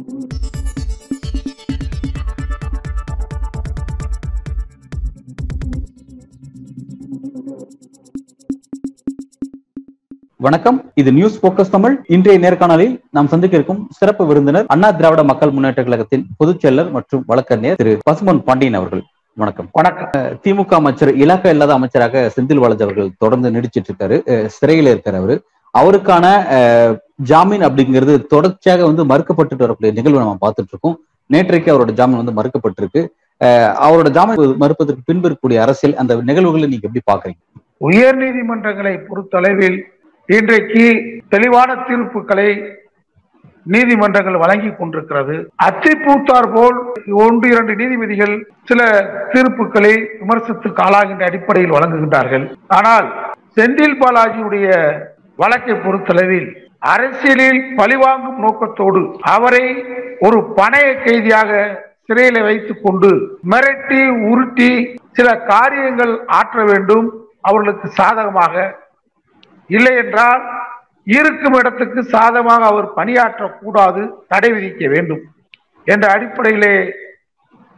வணக்கம். இது news focus Tamil இன்றைய நேர்காணலில் நாம் சந்திக்க இருக்கும் சிறப்பு விருந்தினர் அண்ணா திராவிட மக்கள் முன்னேற்ற கழகத்தின் பொதுச் செயலர் மற்றும் வழக்கறிஞர் திரு பசுமன் பாண்டியன் அவர்கள். வணக்கம். வணக்கம். திமுக அமைச்சர் இலாக்கா இல்லாத அமைச்சராக செந்தில் பாலாஜி அவர்கள் தொடர்ந்து நீடிச்சிட்டு இருக்காரு. சிறையில இருக்காரு அவரு. அவருக்கான அஹ், ஜாமீன் அப்படிங்கிறது தொடர்ச்சியாக வந்து மறுக்கப்பட்டுட்டு வரக்கூடிய நிகழ்வு நம்ம பார்த்துட்டு இருக்கோம் நேற்றைக்கு அவரோட ஜாமீன் வந்து மறுக்கப்பட்டிருக்கு. அஹ், அவரோட ஜாமீன் மறுப்பதற்கு பின்பு இருக்கக்கூடிய அரசியல் அந்த நிகழ்வுகளை நீங்க எப்படி பாக்குறீங்க உயர் நீதிமன்றங்களை பொறுத்தளவில் இன்றைக்கு தெளிவான தீர்ப்புகளை நீதிமன்றங்கள் வழங்கி கொண்டிருக்கிறது. அத்திப்பூத்தார் போல் ஒன்று இரண்டு நீதிபதிகள் சில தீர்ப்புகளை விமர்சித்து ஆளாகின்ற அடிப்படையில் வழங்குகின்றார்கள். ஆனால் செந்தில் பாலாஜியுடைய வழக்கை பொறுத்தளவில் அரசியலில் பழிவாங்கும் நோக்கத்தோடு அவரை ஒரு பணைய கைதியாக சிறையில வைத்துக் கொண்டு மிரட்டி உருட்டி சில காரியங்கள் ஆற்ற வேண்டும் அவர்களுக்கு சாதகமாக. இல்லை என்றால் இருக்கும் இடத்துக்கு சாதகமாக அவர் பணியாற்றக்கூடாது தடை விதிக்க வேண்டும் என்ற அடிப்படையிலே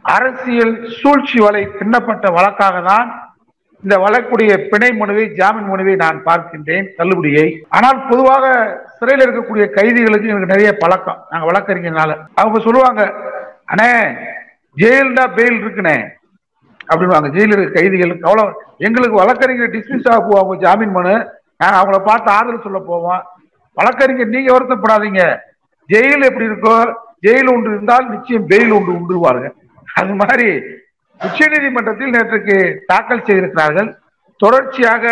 அரசியல் சூழ்ச்சி வலை பின்னப்பட்ட வழக்காக தான் இந்த வழக்குடைய பிணை மனுவை ஜாமீன் மனுவை நான் பார்க்கின்றேன் தள்ளுபடியை. ஆனால் பொதுவாக சிறையில் இருக்கக்கூடிய கைதிகளுக்கு எனக்கு நிறைய பழக்கம். நாங்க வழக்கறிஞர்னால. அவங்க சொல்லுவாங்க அண்ணே ஜெயில்டா பெயில் இருக்குனே அப்படின்வாங்க ஜெயிலில் இருக்க கைதிகளுக்கு அவ்வளோ எங்களுக்கு வழக்கறிஞர் டிஸ்மிஸ் ஆக போவாங்க ஜாமீன் மனு. நாங்கள் அவங்கள பார்த்து ஆறுதல் சொல்ல போவோம். வழக்கறிஞர் நீங்க வருத்தப்படாதீங்க. ஜெயில் எப்படி இருக்கோ ஜெயில் ஒன்று இருந்தால் நிச்சயம் பெயில் ஒன்று உண்டுவாருங்க. அது மாதிரி உச்சநீதிமன்றத்தில் நேற்றுக்கு தாக்கல் செய்திருக்கிறார்கள். தொடர்ச்சியாக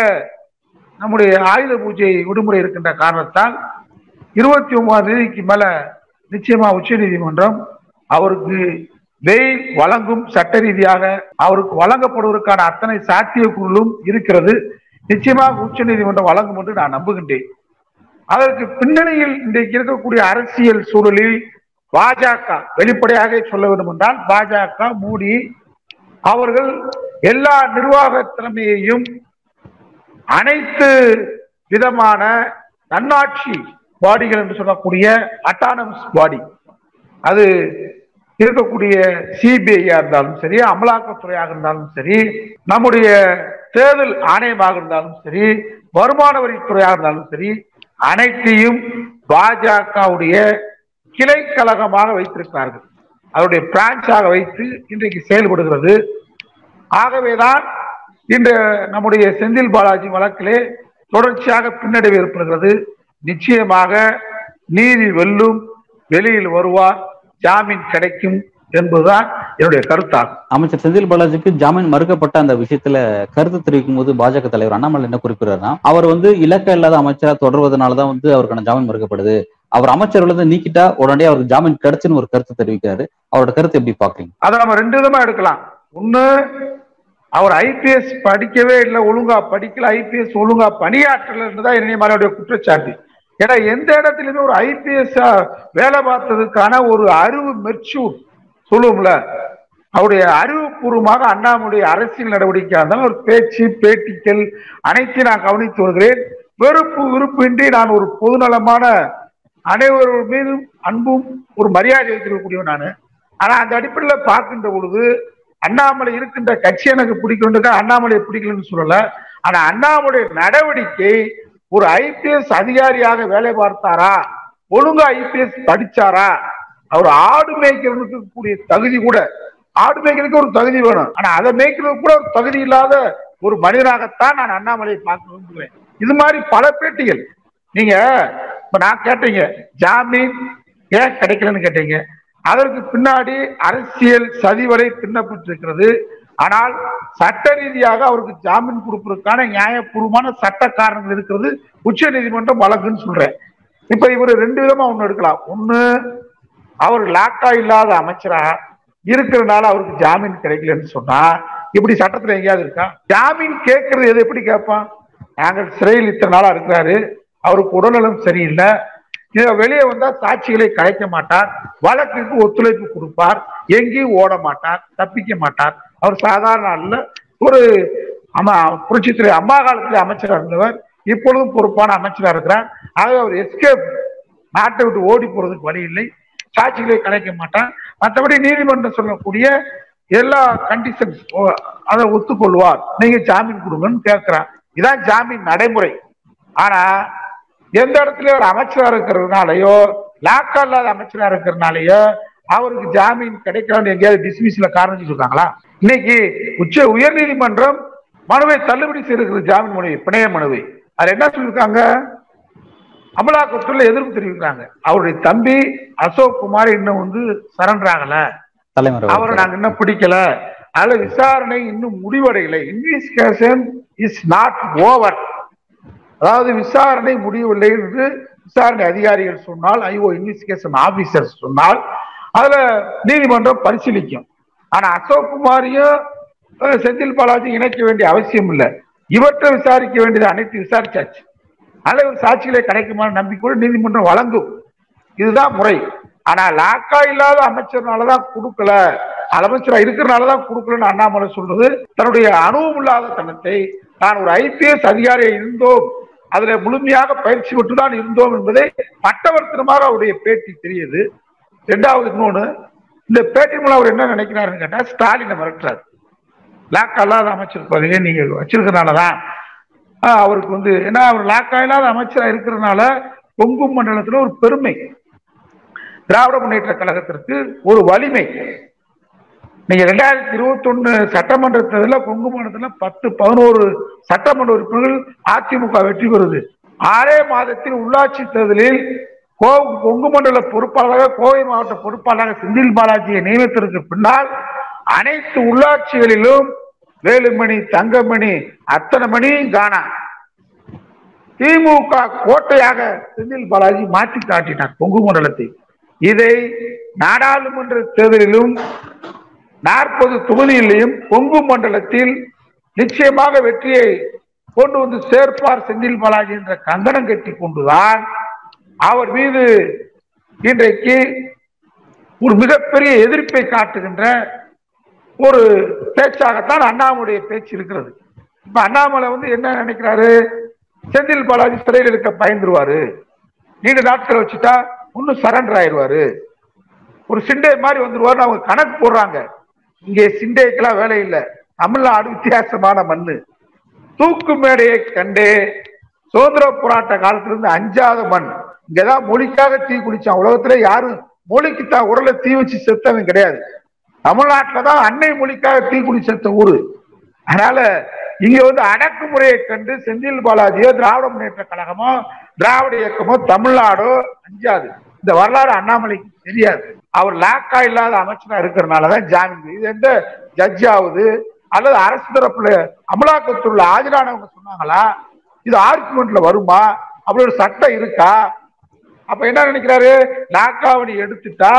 நம்முடைய ஆயுத பூஜை விடுமுறை இருக்கின்ற காரணத்தால் இருபத்தி ஒன்பதாம் தேதிக்கு மேல நிச்சயமா உச்சநீதிமன்றம் அவருக்கு வெயில் வழங்கும் சட்ட ரீதியாக அவருக்கு வழங்கப்படுவதற்கான அத்தனை சாத்தியக்கூறுகளும் இருக்கிறது. நிச்சயமாக உச்சநீதிமன்றம் வழங்கும் என்று நான் நம்புகின்றேன். அதற்கு பின்னணியில் இன்றைக்கு இருக்கக்கூடிய அரசியல் சூழலில் பாஜக வெளிப்படையாக சொல்ல வேண்டும் என்றால் பாஜக மூடி அவர்கள் எல்லா நிர்வாக திறமையையும் அனைத்து விதமான தன்னாட்சி பாடிகள் என்று சொல்லக்கூடிய அட்டானமஸ் பாடி அது இருக்கக்கூடிய சிபிஐயா இருந்தாலும் சரி அமலாக்கத்துறையாக இருந்தாலும் சரி நம்முடைய தேர்தல் ஆணையமாக இருந்தாலும் சரி வருமான வரித்துறையாக இருந்தாலும் சரி அனைத்தையும் பாஜகவுடைய கிளை கழகமாக வைத்திருக்கிறார்கள். அவருடைய பிரான்ச்சாக வைத்து இன்றைக்கு செயல்படுகிறது. ஆகவேதான் இன்று நம்முடைய செந்தில் பாலாஜி வழக்கிலே தொடர்ச்சியாக பின்னடைவு ஏற்படுகிறது. நிச்சயமாக நீதி வெல்லும் வெளியில் வருவார். ஜாமீன் கிடைக்கும். என்பதுதான் என்னுடைய கருத்தாகும் அமைச்சர் செந்தில் பாலாஜிக்கு ஜாமீன் மறுக்கப்பட்ட அந்த விஷயத்துல கருத்து தெரிவிக்கும் போது பாஜக தலைவர் அண்ணாமலை என்ன குறிப்பிடுறாருன்னா அவர் வந்து இலக்க இல்லாத அமைச்சரா தொடர்வதனாலதான் வந்து அவருக்கான ஜாமீன் மறுக்கப்படுது. அவர் அமைச்சர் வந்து நீக்கிட்டா உடனே அவருக்கு ஜாமீன் கிடைச்சுன்னு ஒரு கருத்து தெரிவிக்கிறாரு. அவரோட கருத்து எப்படி பாக்குறீங்க அதை நம்ம ரெண்டு விதமா எடுக்கலாம். ஒண்ணு அவர் ஐபிஎஸ் படிக்கவே இல்லை ஒழுங்கா படிக்கல. ஐபிஎஸ் ஒழுங்கா பணியாற்றல தான் என்னைய மாதிரியுடைய குற்றச்சாட்டு. ஏன்னா எந்த இடத்துலயுமே ஒரு ஐபிஎஸ் வேலை பார்த்ததுக்கான ஒரு அறிவு மெச்சூர் சொல்லுவோம்ல அவருடைய அறிவுபூர்வமாக அண்ணாமுடைய அரசியல் நடவடிக்கையாக இருந்தாலும் ஒரு பேச்சு பேட்டிகள் அனைத்தையும் நான் கவனித்து வருகிறேன். வெறுப்பு விருப்பின்றி நான் ஒரு பொதுநலமான அனைவர் மீதும் அன்பும் ஒரு மரியாதை வைத்திருக்கக்கூடியவன் நான். ஆனா அந்த அடிப்படையில் பார்க்கின்ற பொழுது அண்ணாமலை இருக்கின்ற கட்சி எனக்கு பிடிக்கணுன்றதுக்காக அண்ணாமலை பிடிக்கலன்னு சொல்லல. ஆனா அண்ணாமலை நடவடிக்கை ஒரு ஐபிஎஸ் அதிகாரியாக வேலை பார்த்தாரா? ஒழுங்கா ஐபிஎஸ் படிச்சாரா? அவர் ஆடு மேய்க்கிறதுக்கு கூடிய தகுதி கூட ஆடு மேய்க்கிறதுக்கு ஒரு தகுதி வேணும். ஆனா அதை மேய்க்கிறதுக்கு கூட ஒரு தகுதி இல்லாத ஒரு மனிதனாகத்தான் நான் அண்ணாமலையை பார்க்க விரும்புவேன். இது மாதிரி பல பேட்டிகள். நீங்க இப்ப நான் கேட்டீங்க ஜாமீன் ஏன் கிடைக்கலன்னு கேட்டீங்க. அதற்கு பின்னாடி அரசியல் சதிவரை பின்னப்பட்டிருக்கிறது. ஆனால் சட்ட ரீதியாக அவருக்கு ஜாமீன் கொடுப்பதற்கான நியாயபூர்வமான சட்ட காரணங்கள் இருக்கிறது. உச்ச நீதிமன்றம் வழக்குன்னு சொல்றேன். இப்ப இவர் ரெண்டு விதமா ஒண்ணு எடுக்கலாம். ஒண்ணு அவர் லாக்கா இல்லாத அமைச்சரா இருக்கிறனால அவருக்கு ஜாமீன் கிடைக்கலன்னு சொன்னா இப்படி சட்டத்துல எங்கேயாவது இருக்கா? ஜாமீன் கேட்கறது எது எப்படி கேட்பான்? நாங்கள் சிறையில் இத்தனை நாளா இருக்கிறாரு அவருக்கு உடல்நலம் சரியில்லை. இதை வெளியே வந்தா சாட்சிகளை கலைக்க மாட்டார் வழக்கிற்கு ஒத்துழைப்பு கொடுப்பார் எங்கேயும் ஓட மாட்டார் தப்பிக்க மாட்டார். அவர் சாதாரண அல்ல ஒரு அம்மா புரட்சித்துறை அம்மா காலத்தில் அமைச்சராக இருந்தவர் இப்பொழுதும் பொறுப்பான அமைச்சராக இருக்கிறார். ஆகவே அவர் எஸ்கேப் நாட்டை விட்டு ஓடி போறதுக்கு வழி இல்லை. சாட்சிகளை கலைக்க மாட்டான். மற்றபடி நீதிமன்றம் சொல்லக்கூடிய எல்லா கண்டிஷன்ஸ் அதை ஒத்துக்கொள்வார். நீங்க ஜாமீன் கொடுங்கன்னு கேட்கிறான். இதான் ஜாமீன் நடைமுறை. ஆனா எந்த இடத்துல ஒரு அமைச்சரா இருக்கிறதுனாலயோ லாக்கா இல்லாத அமைச்சரா இருக்கிறதுனாலயோ அவருக்கு ஜாமீன் கிடைக்கலன்னு எங்கேயாவது டிஸ்மிஸ்ல காரணம் சொல்லிருக்காங்களா இன்னைக்கு உச்ச உயர் நீதிமன்றம் மனுவை தள்ளுபடி செய்திருக்கிறது ஜாமீன் மனுவை பிணைய மனுவை. அது என்ன சொல்லியிருக்காங்க? அமலாக்கத்துறையில எதிர்ப்பு தெரிவிக்கிறாங்க. அவருடைய தம்பி அசோக் குமார் இன்னும் வந்து தலைமறை அவரை நாங்க இன்னும் பிடிக்கல. அதுல விசாரணை இன்னும் முடிவடையலை. இன்வெஸ்டிகேஷன் இஸ் நாட் ஓவர் அதாவது விசாரணை முடியவில்லை என்று விசாரணை அதிகாரிகள் சொன்னால் ஐஓ இன்வெஸ்டிகேஷன் ஆபீசர் சொன்னால் அதுல நீதிமன்றம் பரிசீலிக்கும். ஆனா அசோக் குமாரையும் செந்தில் பாலாஜி இணைக்க வேண்டிய அவசியம் இல்லை. இவற்றை விசாரிக்க வேண்டியது அனைத்து விசாரிச்சாச்சு. அளவு சாட்சிகளை கிடைக்குமான நம்பிக்கையோடு நீதிமன்றம் வழங்கும். இதுதான் முறை. ஆனா லாக்கா இல்லாத அமைச்சர்னாலதான் கொடுக்கல. அமைச்சரா இருக்கிறனாலதான் கொடுக்கலன்னு அண்ணாமலை சொல்றது. தன்னுடைய அனுபவம் இல்லாத தனத்தை நான் ஒரு ஐபிஎஸ் அதிகாரியை இருந்தோம். அதுல முழுமையாக பயிற்சி பெற்று தான் இருந்தோம் என்பதை பட்டவர்த்தனமாக அவருடைய பேட்டி தெரியுது. ரெண்டாவது இன்னொன்னு இந்த பேட்டி மூலம் அவர் என்ன நினைக்கிறாருன்னு கேட்டா ஸ்டாலினை மிரட்டுறாரு லாக்கா இல்லாத அமைச்சர் பதவியை நீங்க வச்சிருக்கிறனாலதான் அவருக்கு வந்து ஏன்னா அவர் லாக்கா இல்லாத அமைச்சரா இருக்கிறதுனால கொங்கு மண்டலத்தில் ஒரு பெருமை. திராவிட முன்னேற்ற கழகத்திற்கு ஒரு வலிமை. நீங்க ரெண்டாயிரத்தி இருபத்தி ஒண்ணு சட்டமன்ற தேர்தலில் கொங்கு மாநிலத்துல பத்து பதினோரு சட்டமன்ற உறுப்பினர்கள் அதிமுக வெற்றி பெறுது. ஆறே மாதத்தில் உள்ளாட்சி தேர்தலில் கோ- கொங்கு மண்டல பொறுப்பாளராக கோவை மாவட்ட பொறுப்பாளராக செந்தில் பாலாஜியை நியமித்ததற்கு பின்னால் அனைத்து உள்ளாட்சிகளிலும் வேலுமணி தங்கமணி அத்தனை மணியும் காணா. திமுக கோட்டையாக செந்தில் பாலாஜி மாற்றி காட்டினார் கொங்கு மண்டலத்தை. இதை நாடாளுமன்ற தேர்தலிலும் நாற்பது தொகுதியிலையும் கொங்கு மண்டலத்தில் நிச்சயமாக வெற்றியை கொண்டு வந்து சேர்ப்பார் செந்தில் பாலாஜி என்ற கங்கணம் கட்டி கொண்டுதான் அவர் மீது இன்றைக்கு ஒரு மிகப்பெரிய எதிர்ப்பை காட்டுகின்ற ஒரு பேச்சாகத்தான் அண்ணாமலையுடைய பேச்சு இருக்கிறது. இப்ப அண்ணாமலை வந்து என்ன நினைக்கிறாரு? செந்தில் பாலாஜி சிறையில் இருக்க பயந்துருவாரு. நீண்ட நாட்கள் வச்சுட்டா இன்னும் சரண்டர் ஆயிடுவாரு. ஒரு சிண்டே மாதிரி வந்துருவாரு அவங்க கணக்கு போடுறாங்க. இங்கே சிண்டேக்கெல்லாம் வேலை இல்லை. தமிழ்நாடு வித்தியாசமான மண்ணு. தூக்கு மேடையை கண்டே சுதந்திர போராட்ட காலத்திலிருந்து அஞ்சாத மண். இங்கதான் மொழிக்காக தீ குளிச்சான். உலகத்துல யாரும் மொழிக்கு தான் உடலை தீ வச்சு செத்தவன் கிடையாது. தமிழ்நாட்டில் தான் அன்னை மொழிக்காக தீக்குடி செலுத்த ஊர். ஊரு அதனால இங்க வந்து அடக்குமுறையை கண்டு செந்தில் பாலாஜியோ திராவிட முன்னேற்ற கழகமோ திராவிட இயக்கமோ தமிழ்நாடோ அஞ்சாது. இந்த வரலாறு அண்ணாமலைக்கு தெரியாது. அவர் லாக்கா இல்லாத அமைச்சரா இருக்கிறனாலதான் ஜாமீன் இது. எந்த ஜட்ஜ் ஆகுது அல்லது அரசு தரப்புல அமலாக்கத்துள்ள ஆஜரானவங்க சொன்னாங்களா? இது ஆர்குமெண்ட்ல வருமா? அப்படி ஒரு சட்டம் இருக்கா? அப்ப என்ன நினைக்கிறாரு? லாக்காவணி எடுத்துட்டா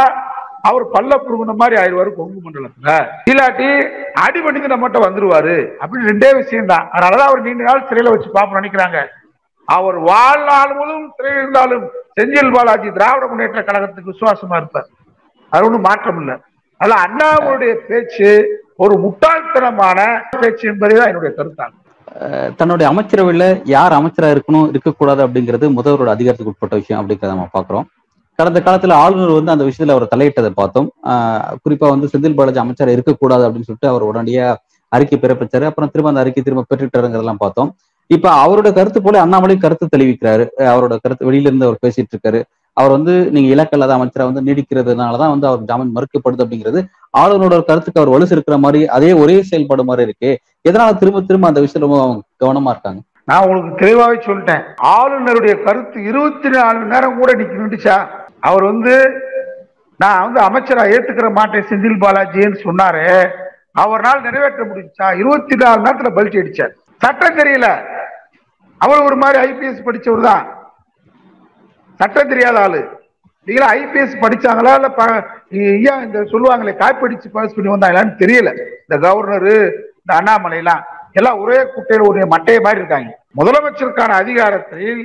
அவர் பல்ல புருகுன மாதிரி ஆயிடுவாரு கொங்கு மண்டலத்துல. இல்லாட்டி அடிபணிந்து நம்மகிட்ட வந்துருவாரு. அப்படின்னு ரெண்டே விஷயம் தான் அதனாலதான் அவர் நீண்ட நாள் சிறையில வச்சு பாப்போம் நினைக்கிறாங்க. அவர் வாழ்நாள் முழுவதும் சிறையில் இருந்தாலும் செந்தில் பாலாஜி திராவிட முன்னேற்ற கழகத்துக்கு விசுவாசமா இருப்பார். அது ஒண்ணும் மாற்றம் இல்லை. அதனால அண்ணாவுடைய பேச்சு ஒரு முட்டாள்தனமான பேச்சு என்பதுதான் என்னுடைய கருத்தாகும் தன்னுடைய அமைச்சரவையில யார் அமைச்சரா இருக்கணும் இருக்கக்கூடாது அப்படிங்கிறது முதல்வரோட அதிகாரத்துக்கு உட்பட்ட விஷயம் அப்படிங்கிறத நம்ம பாக்குறோம் கடந்த காலத்துல ஆளுநர் வந்து அந்த விஷயத்துல அவர் தலையிட்டதை பார்த்தோம். ஆஹ் குறிப்பா வந்து செந்தில் பாலாஜி அமைச்சர் இருக்கக்கூடாது அப்படின்னு சொல்லிட்டு அவர் உடனடியா அறிக்கை பிறப்பிச்சாரு. அப்புறம் திரும்ப அந்த அறிக்கை திரும்ப பெற்றுட்டாருங்கிறதெல்லாம் பார்த்தோம். இப்ப அவரோட கருத்து போல அண்ணாமலை கருத்து தெளிவிக்கிறாரு. அவரோட கருத்து வெளியில இருந்து அவர் பேசிட்டு இருக்காரு. அவர் வந்து நீங்க இலக்கல்லாத அமைச்சரை அமைச்சரா வந்து நீடிக்கிறதுனாலதான் வந்து அவர் ஜாமீன் மறுக்கப்படுது அப்படிங்கிறது ஆளுநரோட கருத்துக்கு அவர் வலுசு இருக்கிற மாதிரி அதே ஒரே செயல்பாடு மாதிரி இருக்கு. எதனால திரும்ப திரும்ப அந்த விஷயம் ரொம்ப அவங்க கவனமா இருக்காங்க? நான் உங்களுக்கு தெளிவாகவே சொல்லிட்டேன். ஆளுநருடைய கருத்து இருபத்தி நாலு மணி நேரம் கூட இன்னைக்கு நின்றுச்சா அவர் வந்து நான் வந்து அமைச்சரா ஏத்துக்கிற மாட்டேன் செந்தில் பாலாஜின்னு சொன்னாரு. அவரால் நிறைவேற்ற முடிஞ்சா இருபத்தி நாலு நேரத்துல பல்ட்டி அடிச்சார். சட்டம் தெரியல. அவர் ஒரு மாதிரி ஐபிஎஸ் படிச்சவர் தான். சட்டம் தெரியாத ஆளு. நீங்களா ஐபிஎஸ் படிச்சாங்களா? இல்ல ஏன் இந்த சொல்லுவாங்களே காப்படிச்சு பாஸ் பண்ணி வந்தாங்களான்னு தெரியல. இந்த கவர்னரு இந்த அண்ணாமலை எல்லாம் ஒரே குட்டையில ஒரு மட்டையை மாதிரி இருக்காங்க. முதலமைச்சருக்கான அதிகாரத்தில்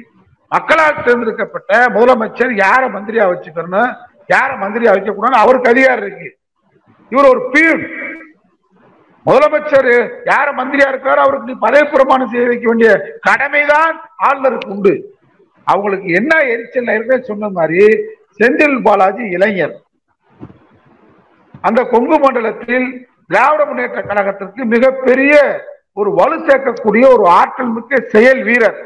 மக்களால் தேர்ந்தெடுக்கப்பட்ட முதலமைச்சர் யார மந்திரியா வச்சுக்கணும் யார மந்திரியா வைக்கக்கூடாதுன்னு அவருக்கு அதிகாரம் இருக்கு. இவர் ஒரு பீன் முதலமைச்சர் யார மந்திரியா இருக்காரோ அவருக்கு நீ பதவி பிரமாணம் செய்ய வைக்க வேண்டிய கடமைதான் ஆளுநருக்கு உண்டு. அவங்களுக்கு என்ன எரிச்சல் இருக்கு சொன்ன மாதிரி செந்தில் பாலாஜி இளைஞர். அந்த கொங்கு மண்டலத்தில் திராவிட முன்னேற்ற கழகத்திற்கு மிகப்பெரிய ஒரு வலு சேர்க்கக்கூடிய ஒரு ஆற்றல் மிக்க செயல் வீரர்.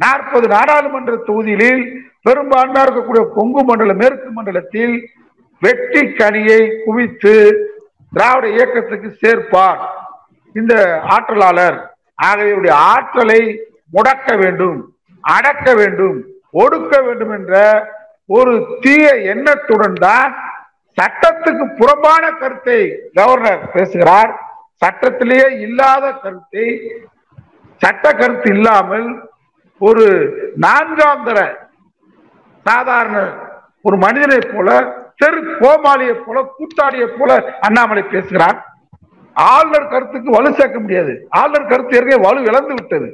நாற்பது நாடாளுமன்ற தொகுதிகளில் பெரும்பான்மையாக இருக்கக்கூடிய கொங்கு மண்டல மேற்கு மண்டலத்தில் வெற்றி கனியை குவித்து திராவிட இயக்கத்துக்கு சேர்ப்பார் இந்த ஆற்றலாளர். ஆகியோருடைய ஆற்றலை முடக்க வேண்டும் அடக்க வேண்டும் ஒடுக்க வேண்டும் என்ற ஒரு தீய எண்ணத்துடன் தான் சட்டத்துக்கு புறம்பான கருத்தை கவர்னர் பேசுகிறார். சட்டத்திலேயே இல்லாத கருத்தை சட்ட கருத்து இல்லாமல் ஒரு நான்காம் தர சாதாரண ஒரு மனிதனை போல தெரு கோமாளியை போல கூட்டாளியை போல அண்ணாமலை பேசுகிறார். ஆளுநர் கருத்துக்கு வலு சேர்க்க முடியாது. ஆளுநர் கருத்து ஏற்கனவே வலு இழந்து விட்டது.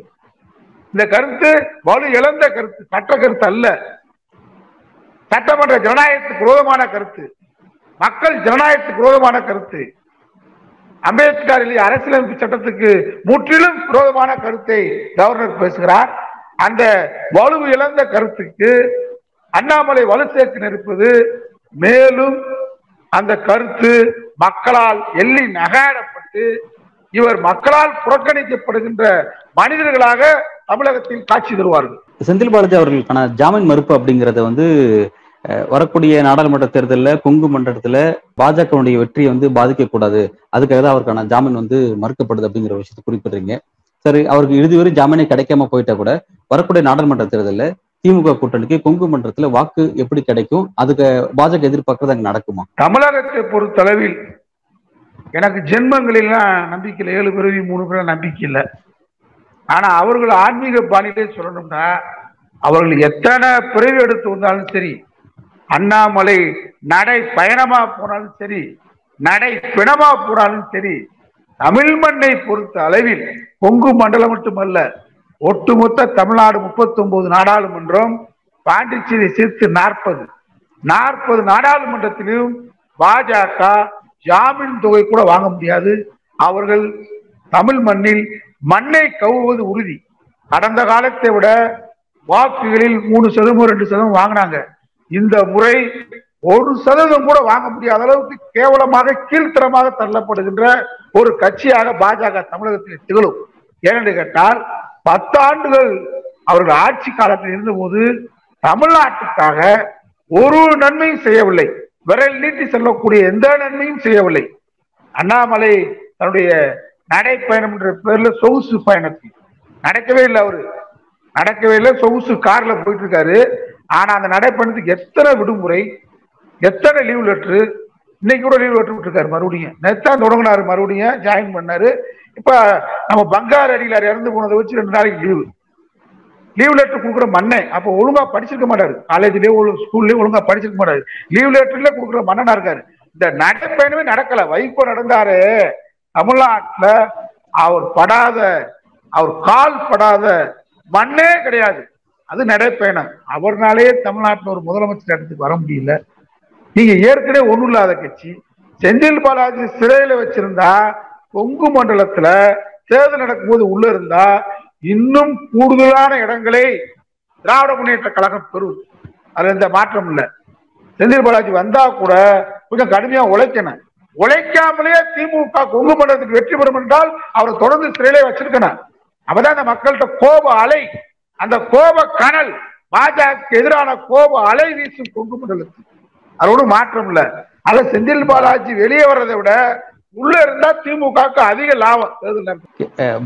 இந்த கருத்து வலு இழந்த கருத்து சட்ட கருத்து அல்ல. சட்டமன்ற ஜனநாயகத்துக்கு விரோதமான கருத்து. மக்கள் ஜனநாயகத்துக்கு விரோதமான கருத்து. அம்பேத்கர் எழுதிய அரசியலமைப்பு சட்டத்துக்கு முற்றிலும் விரோதமான கருத்தை கவர்னர் பேசுகிறார். அந்த வலு இழந்த கருத்துக்கு அண்ணாமலை வலு சேர்த்து நிற்பது மேலும் அந்த கருத்து மக்களால் எள்ளி நகாடப்பட்டு இவர் மக்களால் புறக்கணிக்கப்படுகின்ற மனிதர்களாக தமிழகத்தில் காட்சி தருவார்கள். செந்தில் பாலாஜி அவர்களுக்கான ஜாமீன் மறுப்பு அப்படிங்கறத வந்து வரக்கூடிய நாடாளுமன்ற தேர்தலில் கொங்கு மண்டலத்துல பாஜகவுடைய வெற்றியை வந்து பாதிக்கக்கூடாது. அதுக்காக தான் அவருக்கான ஜாமீன் வந்து மறுக்கப்படுது அப்படிங்கிற விஷயத்தை குறிப்பிடுறீங்க. சரி அவருக்கு இறுதி வரை ஜாமீனே கிடைக்காம போயிட்டா கூட வரக்கூடிய நாடாளுமன்ற தேர்தலில் திமுக கூட்டணிக்கு கொங்கு மண்டலத்துல வாக்கு எப்படி கிடைக்கும்? அதுக்கு பாஜக எதிர்பார்க்கறது அங்க நடக்குமா? தமிழகத்தை பொறுத்தளவில் எனக்கு ஜென்மங்களெல்லாம் நம்பிக்கை இல்லை. ஏழு பிறவி மூணு பிறகு நம்பிக்கை இல்லை. ஆனா அவர்கள் ஆன்மீக பாணியிலே சொல்லணும்னா அவர்கள் எத்தனை பிறவி எடுத்து வந்தாலும் சரி அண்ணாமலை நடை பயணமா போனாலும் சரி நடை பிணமா போனாலும் சரி தமிழ் மண்ணை பொறுத்த அளவில் கொங்கு மண்டலம் மட்டுமல்ல ஒட்டுமொத்த தமிழ்நாடு முப்பத்தி ஒன்பது நாடாளுமன்றம் பாண்டிச்சேரி சேர்த்து நாற்பது. நாற்பது நாடாளுமன்றத்திலும் பாஜக ஜாமீன் தொகை கூட வாங்க முடியாது. அவர்கள் தமிழ் மண்ணில் மண்ணை கவுவது உறுதி. கடந்த காலத்தை விட வாக்குகளில் மூணு சதவீதம் ரெண்டு சதவீதம் வாங்கினாங்க. இந்த முறை ஒரு சதவீதம் கூட வாங்க முடியாத அளவுக்கு கேவலமாக கீழ்த்தரமாக தள்ளப்படுகின்ற ஒரு கட்சியாக பாஜக தமிழகத்தில் திகழும். ஏனென்று கேட்டால் பத்தாண்டுகள் அவர்கள் ஆட்சி காலத்தில் இருந்தபோது தமிழ்நாட்டுக்காக ஒரு நன்மையும் செய்யவில்லை. விரல் நீட்டி செல்லக்கூடிய எந்த நன்மையும் செய்யவில்லை. அண்ணாமலை தன்னுடைய நடைப்பயணம் என்ற பேர்ல சொகுசு பயணத்தில். நடக்கவே இல்லை அவரு. நடக்கவே இல்லை சொகுசு கார்ல போயிட்டு இருக்காரு. ஆனா அந்த நடைப்பயணத்துக்கு எத்தனை விடுமுறை எத்தனை லீவ் லெட்டரு இன்னைக்கு கூட லீவ் லெட்டர் விட்டுருக்காரு மறுபடியும். நேத்தான் தொடங்கினாரு மறுபடியும் ஜாயின் பண்ணாரு. இப்ப நம்ம பங்கார் அடியிலார் இறந்து போனதை வச்சு ரெண்டு நாளைக்கு லீவு லீவ் லெட்டர் கொடுக்குற மண்ணை அப்போ ஒழுங்கா படிச்சிருக்க மாட்டாரு. காலேஜ்லயே ஸ்கூல்லயே ஒழுங்கா படிச்சிருக்க மாட்டாரு. லீவ் லெட்டர்ல கொடுக்குற மன்னனா இருக்காரு. இந்த நடைப்பயணமே நடக்கல வைகோ நடந்தாரு. தமிழ்நாட்டுல அவர் படாத அவர் கால் படாத மண்ணே கிடையாது. அது நடைப்பயணம். அவர்னாலேயே தமிழ்நாட்டில் ஒரு முதலமைச்சர் இடத்துக்கு வர முடியல. நீங்க ஏற்கனவே ஒன்றும் இல்லாத கட்சி. செந்தில் பாலாஜி சிறையில வச்சிருந்தா கொங்கு மண்டலத்துல தேர்தல் நடக்கும்போது உள்ள இருந்தா இன்னும் கூடுதலான இடங்களை திராவிட முன்னேற்ற கழகம் பெறும். அதுல எந்த மாற்றம் இல்லை. செந்தில் பாலாஜி வந்தா கூட கொஞ்சம் கடுமையா உழைக்கணும். உழைக்காமலே திமுக கொங்கு மண்டலத்துக்கு வெற்றி பெறும் என்றால் அவரை தொடர்ந்து சிறையிலே வச்சிருக்கணும். அவதான் அந்த மக்கள்கிட்ட கோப அலை அந்த கோப கனல் பாஜக எதிரான கோப அலை வீசும் கொங்கு மண்டலத்தில் அதோட மாற்றம் இல்ல. அத செந்தில் பாலாஜி வெளியே வர்றதை விட உள்ள இருந்தா திமுகவுக்கு அதிக லாபம்.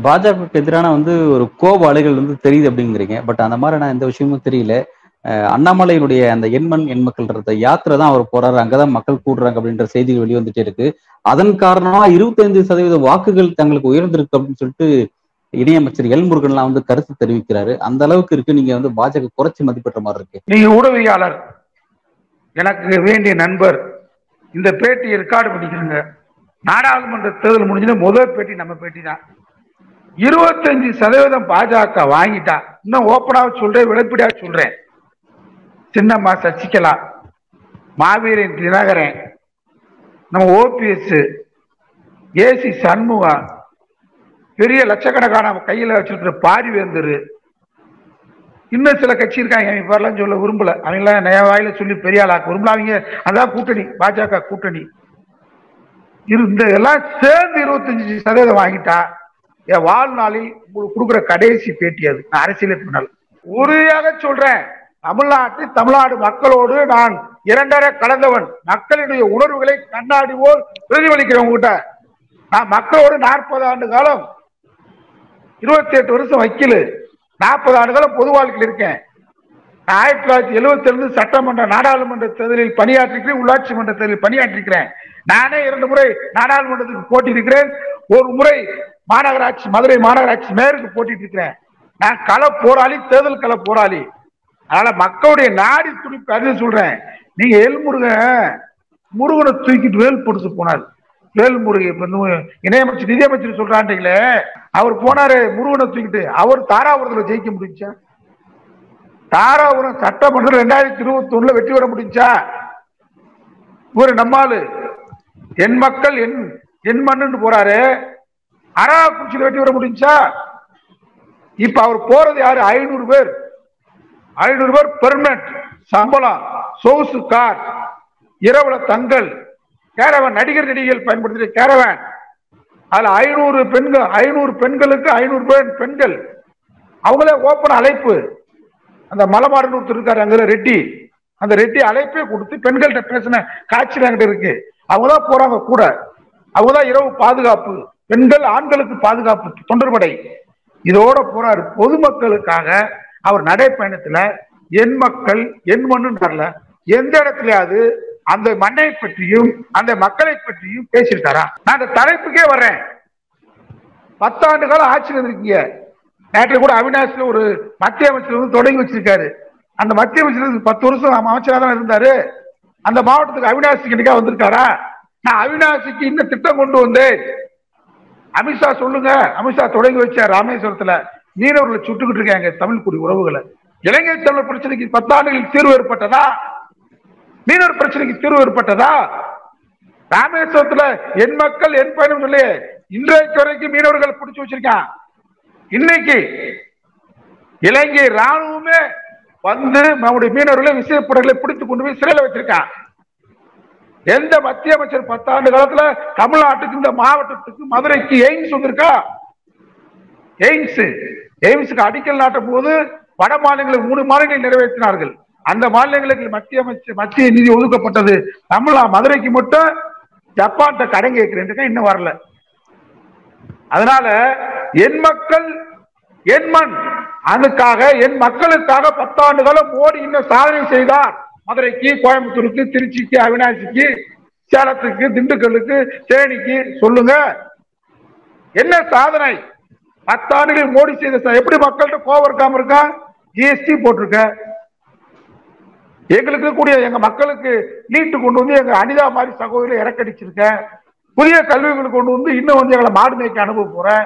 பாஜகவுக்கு எதிரான வந்து ஒரு கோப அலைகள் வந்து தெரியுது அப்படிங்கிறீங்க. பட் அந்த மாதிரி நான் எந்த விஷயமும் தெரியல. அண்ணாமலையினுடைய அந்த எண்மண் எண்மக்கள்ன்றத யாத்திரை தான் அவர் போறாரு. அங்கதான் மக்கள் கூடுறாங்க அப்படின்ற செய்திகள் வெளிவந்துட்டே இருக்கு. அதன் காரணமா இருபத்தைந்து சதவீத வாக்குகள் தங்களுக்கு உயர்ந்திருக்கு அப்படின்னு சொல்லிட்டு இணையமைச்சர் எல் முருகன்லாம் வந்து கருத்து தெரிவிக்கிறாரு. அந்த அளவுக்கு இருக்கு. நீங்க வந்து பாஜக குறைச்சி மதிப்பெற்ற மாதிரி இருக்கு. நீங்க ஊடகவியாளர் எனக்கு வேண்டிய நண்பர். இந்த பேட்டியை ரெக்கார்டு பண்ணிக்கிறங்க நாடாளுமன்ற தேர்தல் முடிஞ்சது முதல் பேட்டி நம்ம பேட்டி தான். இருபத்தஞ்சு சதவீதம் பாஜக வாங்கிட்டா. இன்னும் ஓப்பனாக சொல்றேன் விளப்பிடியா சொல்றேன். சின்னம்மா சசிகலா மாவீரன் தினகரன் நம்ம ஓபிஎஸ் ஏசி சண்முகா பெரிய லட்சக்கணக்கான கையில வச்சிருக்கிற பாரிவேந்தர் இன்னும் சில கட்சி இருக்காங்க அவங்க பேர்லாம் சொல்ல விரும்பல. அவங்களாம் நய வாயில சொல்லி பெரிய ஆளாக்க விரும்பல அவங்க அதான் கூட்டணி பாஜக கூட்டணி. இந்த எல்லாம் சேர்ந்து இருபத்தஞ்சு சதவீதம் வாங்கிட்டா என் வாழ்நாளில் உங்களுக்கு கொடுக்குற கடைசி பேட்டி அது. நான் அரசியலுக்கு முன்னால் உறுதியாக சொல்றேன் தமிழ்நாட்டு தமிழ்நாடு மக்களோடு நான் இரண்டரை கலந்தவன் மக்களுடைய உணர்வுகளை கண்ணாடி போல் பிரதிபலிக்கிறேன் உங்ககிட்ட. நான் மக்களோடு நாற்பது ஆண்டு காலம் இருபத்தி எட்டு வருஷம் வக்கீல். நாற்பது ஆண்டு பொது வாழ்க்கையில் இருக்கேன். ஆயிரத்தி தொள்ளாயிரத்தி எழுபத்தி ரெண்டு சட்டமன்ற நாடாளுமன்ற தேர்தலில் பணியாற்றிருக்கிறேன். உள்ளாட்சி மன்ற தேர்தலில் பணியாற்றிருக்கிறேன். நானே இரண்டு முறை நாடாளுமன்றத்துக்கு போட்டியிருக்கிறேன் ஒரு முறை மாநகராட்சி மதுரை மாநகராட்சி மேயருக்கு போட்டிட்டு இருக்கிறேன் நான் கள போராளி தேர்தல் கள போராளி. அதனால மக்களுடைய நாடி துடிப்பு அதுன்னு சொல்றேன். நீங்க எல்முருகன் முருகனை தூக்கிட்டு வேல் பொடுத்து போனார். வேல்முருகி இணையமைச்சர் நிதியமைச்சர் சொல்றாண்டீங்களே அவர் போனாரு முருகனை தூக்கிட்டு. அவர் தாராபுரத்துல ஜெயிக்க முடிஞ்சா? தாராபுரம் சட்டமன்றம் ரெண்டாயிரத்தி இருபத்தி ஒண்ணுல வெற்றி பெற முடிஞ்சா? ஒரு நம்மாலு என் மக்கள் என் என் மண்ணுன்னு போறாரு. அராக்குச்சியில் வெட்டி வர முடிஞ்சா? இப்ப அவர் போறது யாரு? ஐநூறு பேர். ஐநூறு பேர் பெர்மனன்ட் சம்பளம் சொகுசு கார். இரவுல தங்கல் கேரவன் நடிகர் நடிகைகள் பயன்படுத்திய கேரவன். அதுல ஐநூறு பெண்கள் ஐநூறு பெண்களுக்கு ஐநூறு பேர் பெண்கள். அவங்களே ஓப்பன் அழைப்பு. அந்த மலமாடுன்னு ஒருத்தர் இருக்காரு அங்க ரெட்டி. அந்த ரெட்டி அழைப்பே கொடுத்து பெண்கள்கிட்ட பேசின காட்சி என்கிட்ட இருக்கு. அவங்க தான் போறாங்க கூட. அவங்க தான் இரவு பாதுகாப்பு பெண்கள் ஆண்களுக்கு பாதுகாப்பு தொண்டர்படை. இதோட போறாரு பொதுமக்களுக்காக அவர் நடைப்பயணத்துல என் மக்கள் என் மண்ணுன்றல எந்த இடத்துலயாவது அந்த மண்ணை பற்றியும் அந்த மக்களை பற்றியும் பேசியிருக்காரா? நான் அந்த தலைப்புக்கே வர்றேன். பத்தாண்டு காலம் ஆட்சியில் இருந்திருக்கீங்க. நேற்று கூட அவினாஷ்ல ஒரு மத்திய அமைச்சர் வந்து தொடங்கி வச்சிருக்காரு. அந்த மத்திய அமைச்சர் பத்து வருஷம் அமைச்சராக தான் இருந்தாரு. அந்த மாவட்டத்துக்கு அவினாசிக்கு இன்னைக்கா வந்திருக்காரா? நான் அவினாசிக்கு இன்னும் திட்டம் கொண்டு வந்தேன். அமித்ஷா சொல்லுங்க. அமித்ஷா தொடங்கி வச்சார் ராமேஸ்வரத்துல. மீனவர்களை சுட்டுக்கிட்டு இருக்காங்க தமிழ் குடி உறவுகளை. இலங்கை தமிழ் பிரச்சனைக்கு பத்தாண்டுகளில் தீர்வு ஏற்பட்டதா? மீனவர் பிரச்சனைக்கு தீர்வு ஏற்பட்டதா? ராமேஸ்வரத்துல என் மக்கள் என் பயணம் சொல்லி இன்றைக்கு வரைக்கும் மீனவர்கள் பிடிச்சு வச்சிருக்கான் இன்னைக்கு இலங்கை ராணுவமே வந்து நம்முடைய மீனவர்களை விசேப்படைகளை பிடித்து கொண்டு போய் சிறையில் வச்சிருக்கான் எந்த மத்திய அமைச்சர் பத்தாண்டு காலத்துல தமிழ்நாட்டுக்கு இந்த மாவட்டத்துக்கு மதுரைக்கு எய்ம்ஸ் வந்திருக்கா? எய்ம்ஸ் எய்ம்ஸுக்கு அடிக்கல் நாட்டும் போது வட மாநிலங்களுக்கு மூணு மாநிலங்கள் நிறைவேற்றினார்கள். அந்த மாநிலங்களுக்கு மத்திய அமைச்சர் மத்திய நிதி ஒதுக்கப்பட்டது. தமிழா மதுரைக்கு மட்டும் ஜப்பான்கிட்ட கடன் கேட்கிறேன் இன்னும் வரல. அதனால என் மக்கள் என் மண் அதுக்காக என் மக்களுக்காக பத்தாண்டுகளும் மோடி இன்னும் சாதனை செய்தார். மதுரைக்கு கோயம்புத்தூருக்கு திருச்சிக்கு அவினாசிக்கு சேலத்துக்கு திண்டுக்கல்லுக்கு தேனிக்கு. சொல்லுங்க. என்ன சாதனை? பத்தாண்டுகள் மோடி செய்த எப்படி மக்கள்கிட்ட கோவம் இருக்காம இருக்கா? ஜிஎஸ்டி போட்டிருக்க. எங்களுக்கு கூடிய எங்க மக்களுக்கு நீட்டு கொண்டு வந்து எங்க அனிதா மாதிரி சகோதரியை இறக்கடிச்சிருக்கேன் புதிய கல்விகளை கொண்டு வந்து இன்னும் வந்து எங்களை மாடு மேய்க்க அனுப்ப போறேன்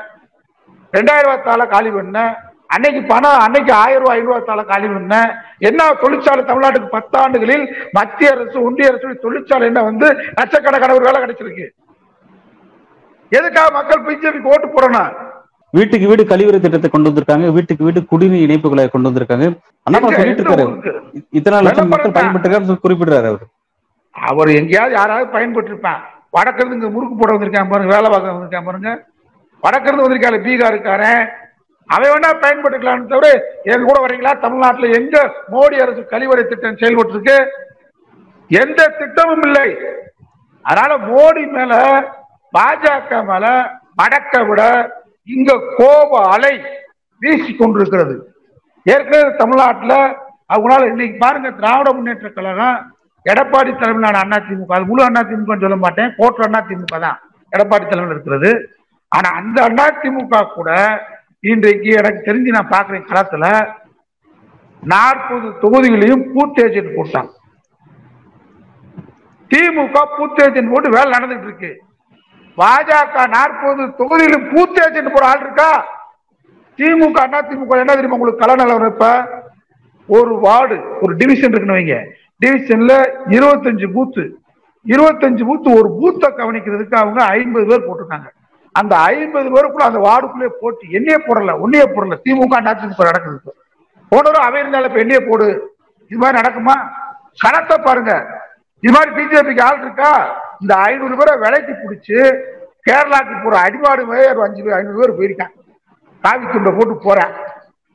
ரெண்டாயிரம் ரூபாய் தாள காலி பண்ணேன் அன்னைக்கு பணம் அன்னைக்கு ஆயிரம் ரூபாய் ஐநூறு ரூபாய் தாள காலி பண்ணேன் என்ன தொழிற்சாலை தமிழ்நாட்டுக்கு பத்தாண்டுகளில் மத்திய அரசு ஒன்றிய அரசு தொழிற்சாலை என்ன வந்து லட்சக்கணக்கான ஒரு வேலை கிடைச்சிருக்கு. எதுக்காக மக்கள் பிஜேபிக்கு ஓட்டு போடணும்? வீட்டுக்கு வீடு கழிவுறை திட்டத்தை கொண்டு வந்திருக்காங்க. வீட்டுக்கு வீடு குடிநீர் இணைப்புகளை கொண்டு வந்திருக்காங்க. அண்ணாமலை சொல்லிட்டு இருக்காரு? இத்தனை லட்சம் மக்கள் பயன்பட்டுருக்காரு குறிப்பிடுறாரு அவர். அவர் எங்கேயாவது யாராவது பயன்பட்டு இருப்பான் வடக்கிருந்து இங்க முறுக்கு போட வந்திருக்கான் பாருங்க வேலை பார்க்க வந்திருக்கான் பாருங்க. வடக்கிருந்து வந்திருக்காரு பீகாருக்காரன். அவன் வேணா பயன்பட்டுக்கலாம்னு தவிர எங்க கூட வரீங்களா? தமிழ்நாட்டுல எங்க மோடி அரசு கழிவறை திட்டம் செயல்பட்டு இருக்கு எந்த திட்டமும் இல்லை. அதனால மோடி மேல பாஜக மேல வடக்க விட இங்க கோப அலை வீசி கொண்டிருக்கிறது. ஏற்கனவே தமிழ்நாட்டில் அவங்களால இன்னைக்கு பாருங்க திராவிட முன்னேற்ற கழகம் எடப்பாடி தலைமையிலான அதிமுக அது முழு அண்ணா திமுக சொல்ல மாட்டேன் கோட்டர் திமுக தான் எடப்பாடி தலைமையில் இருக்கிறது. ஆனா அந்த அண்ணா திமுக கூட இன்றைக்கு எனக்கு தெரிஞ்சு நான் பார்க்குறேன் களத்துல நாற்பது தொகுதிகளையும் பூத் ஏஜென்ட் போட்டாங்க. திமுக பூத் ஏஜென்ட் போட்டு வேலை நடந்துட்டு இருக்கு. பாஜக நாற்பது தொகுதியிலும் பூத்தி வச்சுட்டு போற ஆள் இருக்கா? திமுக அண்ணா திமுக என்ன தெரியுமா உங்களுக்கு கல நிலவரம் இப்ப? ஒரு வார்டு ஒரு டிவிஷன் இருக்குன்னு வைங்க. டிவிஷன்ல இருபத்தஞ்சு பூத்து இருபத்தஞ்சு பூத்து ஒரு பூத்தை கவனிக்கிறதுக்கு அவங்க ஐம்பது பேர் போட்டிருக்காங்க. அந்த ஐம்பது பேருக்குள்ள அந்த வார்டுக்குள்ளே போட்டு என்னையே போடல உன்னையே போடல. திமுக அண்ணா நடக்குது. போனவரும் அவை இருந்தாலும் இப்ப என்னையே போடு. இது மாதிரி நடக்குமா? கணத்தை பாருங்க. இது மாதிரி பிஜேபிக்கு ஆள் இருக்கா? இந்த ஐநூறு பேரை விலைக்கு பிடிச்சி கேரளாக்கு போற அடிமாடு மாதிரி ஒரு அஞ்சு பேர் ஐநூறு பேர் போயிருக்கான் காவி துண்டை போட்டு போறேன்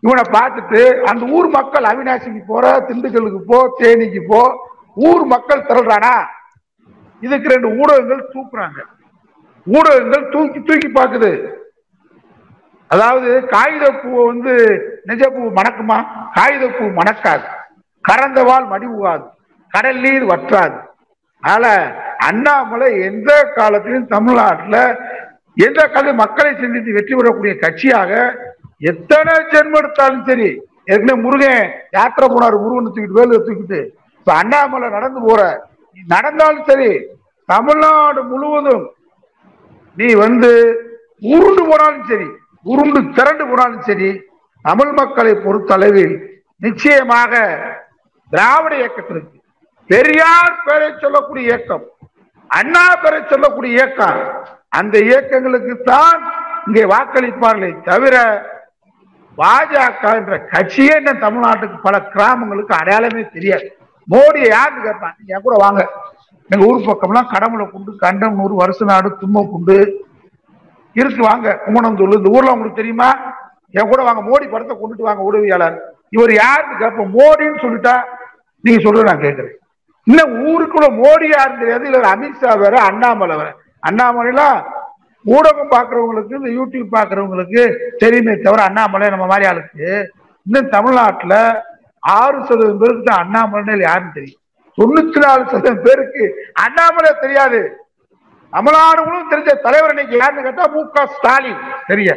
இவனை பார்த்துட்டு அந்த ஊர் மக்கள் அவினாசிக்கு போற திண்டுக்கலுக்கு போ தேனிக்கு போ ஊர் மக்கள் திரள்றானா? இதுக்கு ரெண்டு ஊடகங்கள் தூக்குறாங்க. ஊடகங்கள் தூக்கி தூக்கி பார்க்குது. அதாவது காகித பூவை வந்து நிஜ பூ மணக்குமா? காகித பூ மணக்காது. கறந்தவால் மடிவுகாது கடல் நீர் வற்றாது. அதனால அண்ணாமலை எந்த காலத்திலும் தமிழ்நாட்டுல எந்த காலத்தில் மக்களை சிந்தித்து வெற்றி பெறக்கூடிய கட்சியாக எத்தனை ஜென்மம் எடுத்தாலும் சரி ஏற்கனவே முருகன் யாத்திரை போனார் முருகன் தூக்கிட்டு வேலு தூக்கிட்டு. இப்ப அண்ணாமலை நடந்து போற நடந்தாலும் சரி தமிழ்நாடு முழுவதும் நீ வந்து உருண்டு போனாலும் சரி உருண்டு திரண்டு போனாலும் சரி தமிழ் மக்களை பொறுத்தளவில் நிச்சயமாக திராவிட இயக்கத்திற்கு பெரியார் பெயரை சொல்லக்கூடிய இயக்கம் அண்ணா பெயரை சொல்லக்கூடிய இயக்கம் அந்த இயக்கங்களுக்கு தான் இங்கே வாக்களிப்பார்களே தவிர பாஜக என்ற கட்சியே இந்த தமிழ்நாட்டுக்கு பல கிராமங்களுக்கு அடையாளமே தெரியாது. மோடியை யாருன்னு கேட்பான் நீங்க என் கூட வாங்க. எங்க ஊர் பக்கம்லாம் கடவுளை குண்டு கண்டம்னூர் வருஷ நாடு தும்ம குண்டு இருக்கு வாங்க கும்மணந்தூர் இந்த ஊர்ல உங்களுக்கு தெரியுமா? என் கூட வாங்க மோடி படத்தை கொண்டுட்டு வாங்க உதவியாளர். இவர் யாருன்னு கேட்போம் மோடின்னு சொல்லிட்டா நீங்க சொல்ற நான் கேட்கிறேன். இன்னும் ஊருக்குள்ள மோடியா தெரியாது இல்ல அமித்ஷா வேற அண்ணாமலை வேற. அண்ணாமலைலாம் ஊடகம் பாக்குறவங்களுக்கு இந்த யூடியூப் பாக்குறவங்களுக்கு தெரியுமே தவிர அண்ணாமலை நம்ம மாதிரி ஆளுக்கு. இன்னும் தமிழ்நாட்டுல ஆறு சதவீதம் பேருக்கு தான் அண்ணாமலை யாருன்னு தெரியும். தொண்ணூத்தி நாலு சதவீதம் பேருக்கு அண்ணாமலை தெரியாது. தமிழ்நாடுகளும் தெரிஞ்ச தலைவர் இன்னைக்கு யாருன்னு கேட்டா மு க ஸ்டாலின் தெரிய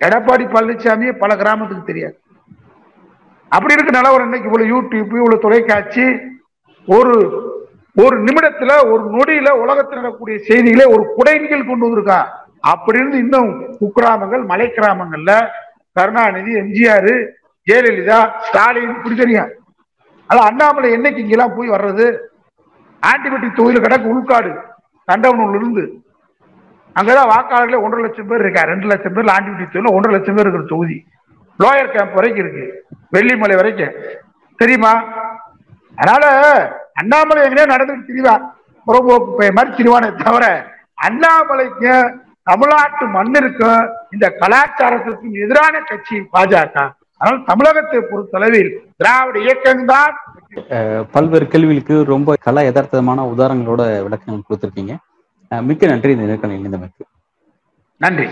எடப்பாடி பழனிசாமி பல கிராமத்துக்கு தெரியாது. அப்படி இருக்கு நிலவரம் இன்னைக்கு இவ்வளவு யூடியூப் இவ்வளவு தொலைக்காட்சி ஒரு ஒரு நிமிடத்துல ஒரு நொடியில உலகத்தில் நடக்கக்கூடிய செய்திகளை ஒரு குடைகள் கொண்டு வந்திருக்கான் அப்படி இருந்து இன்னும் குக்கிராமங்கள் மலை கிராமங்கள்ல கருணாநிதி எம்ஜிஆர் ஜெயலலிதா ஸ்டாலின் இப்படி தெரியும் அது அண்ணாமலை என்னைக்கு இங்கெல்லாம் போய் வர்றது? ஆன்டிபயோட்டிக் தொகுதியில் கிடக்கு உள்காடு தண்டவனூர்ல இருந்து அங்கதான் வாக்காளர்களே ஒன்றரை லட்சம் பேர் இருக்கா? ரெண்டு லட்சம் பேர் ஆன்டிபயோட்டிக் தொகுதியில் ஒன்றரை லட்சம் பேர் இருக்கிற தொகுதி. லோயர் கேம்ப் வரைக்கும் இருக்கு. வெள்ளிமலை வரைக்கும். தெரியுமா? அதனால அண்ணாமலை எங்கேயா நடந்துட்டு திரிவா. புறம்போக்கு மாதிரி திரிவானே தவிர அண்ணாமலைக்கு தமிழ்நாட்டு மண்ணிற்கும் இந்த கலாச்சாரத்திற்கும் எதிரான கட்சி பாஜக. அதனால தமிழகத்தை பொறுத்தளவில் திராவிட இயக்கம்தான் பல்வேறு கேள்விகளுக்கு ரொம்ப கலா யதார்த்தமான உதாரணங்களோட விளக்கங்கள் கொடுத்துருக்கீங்க. மிக்க நன்றி இந்த நேர்காணல் இணைந்தமைக்கு. நன்றி.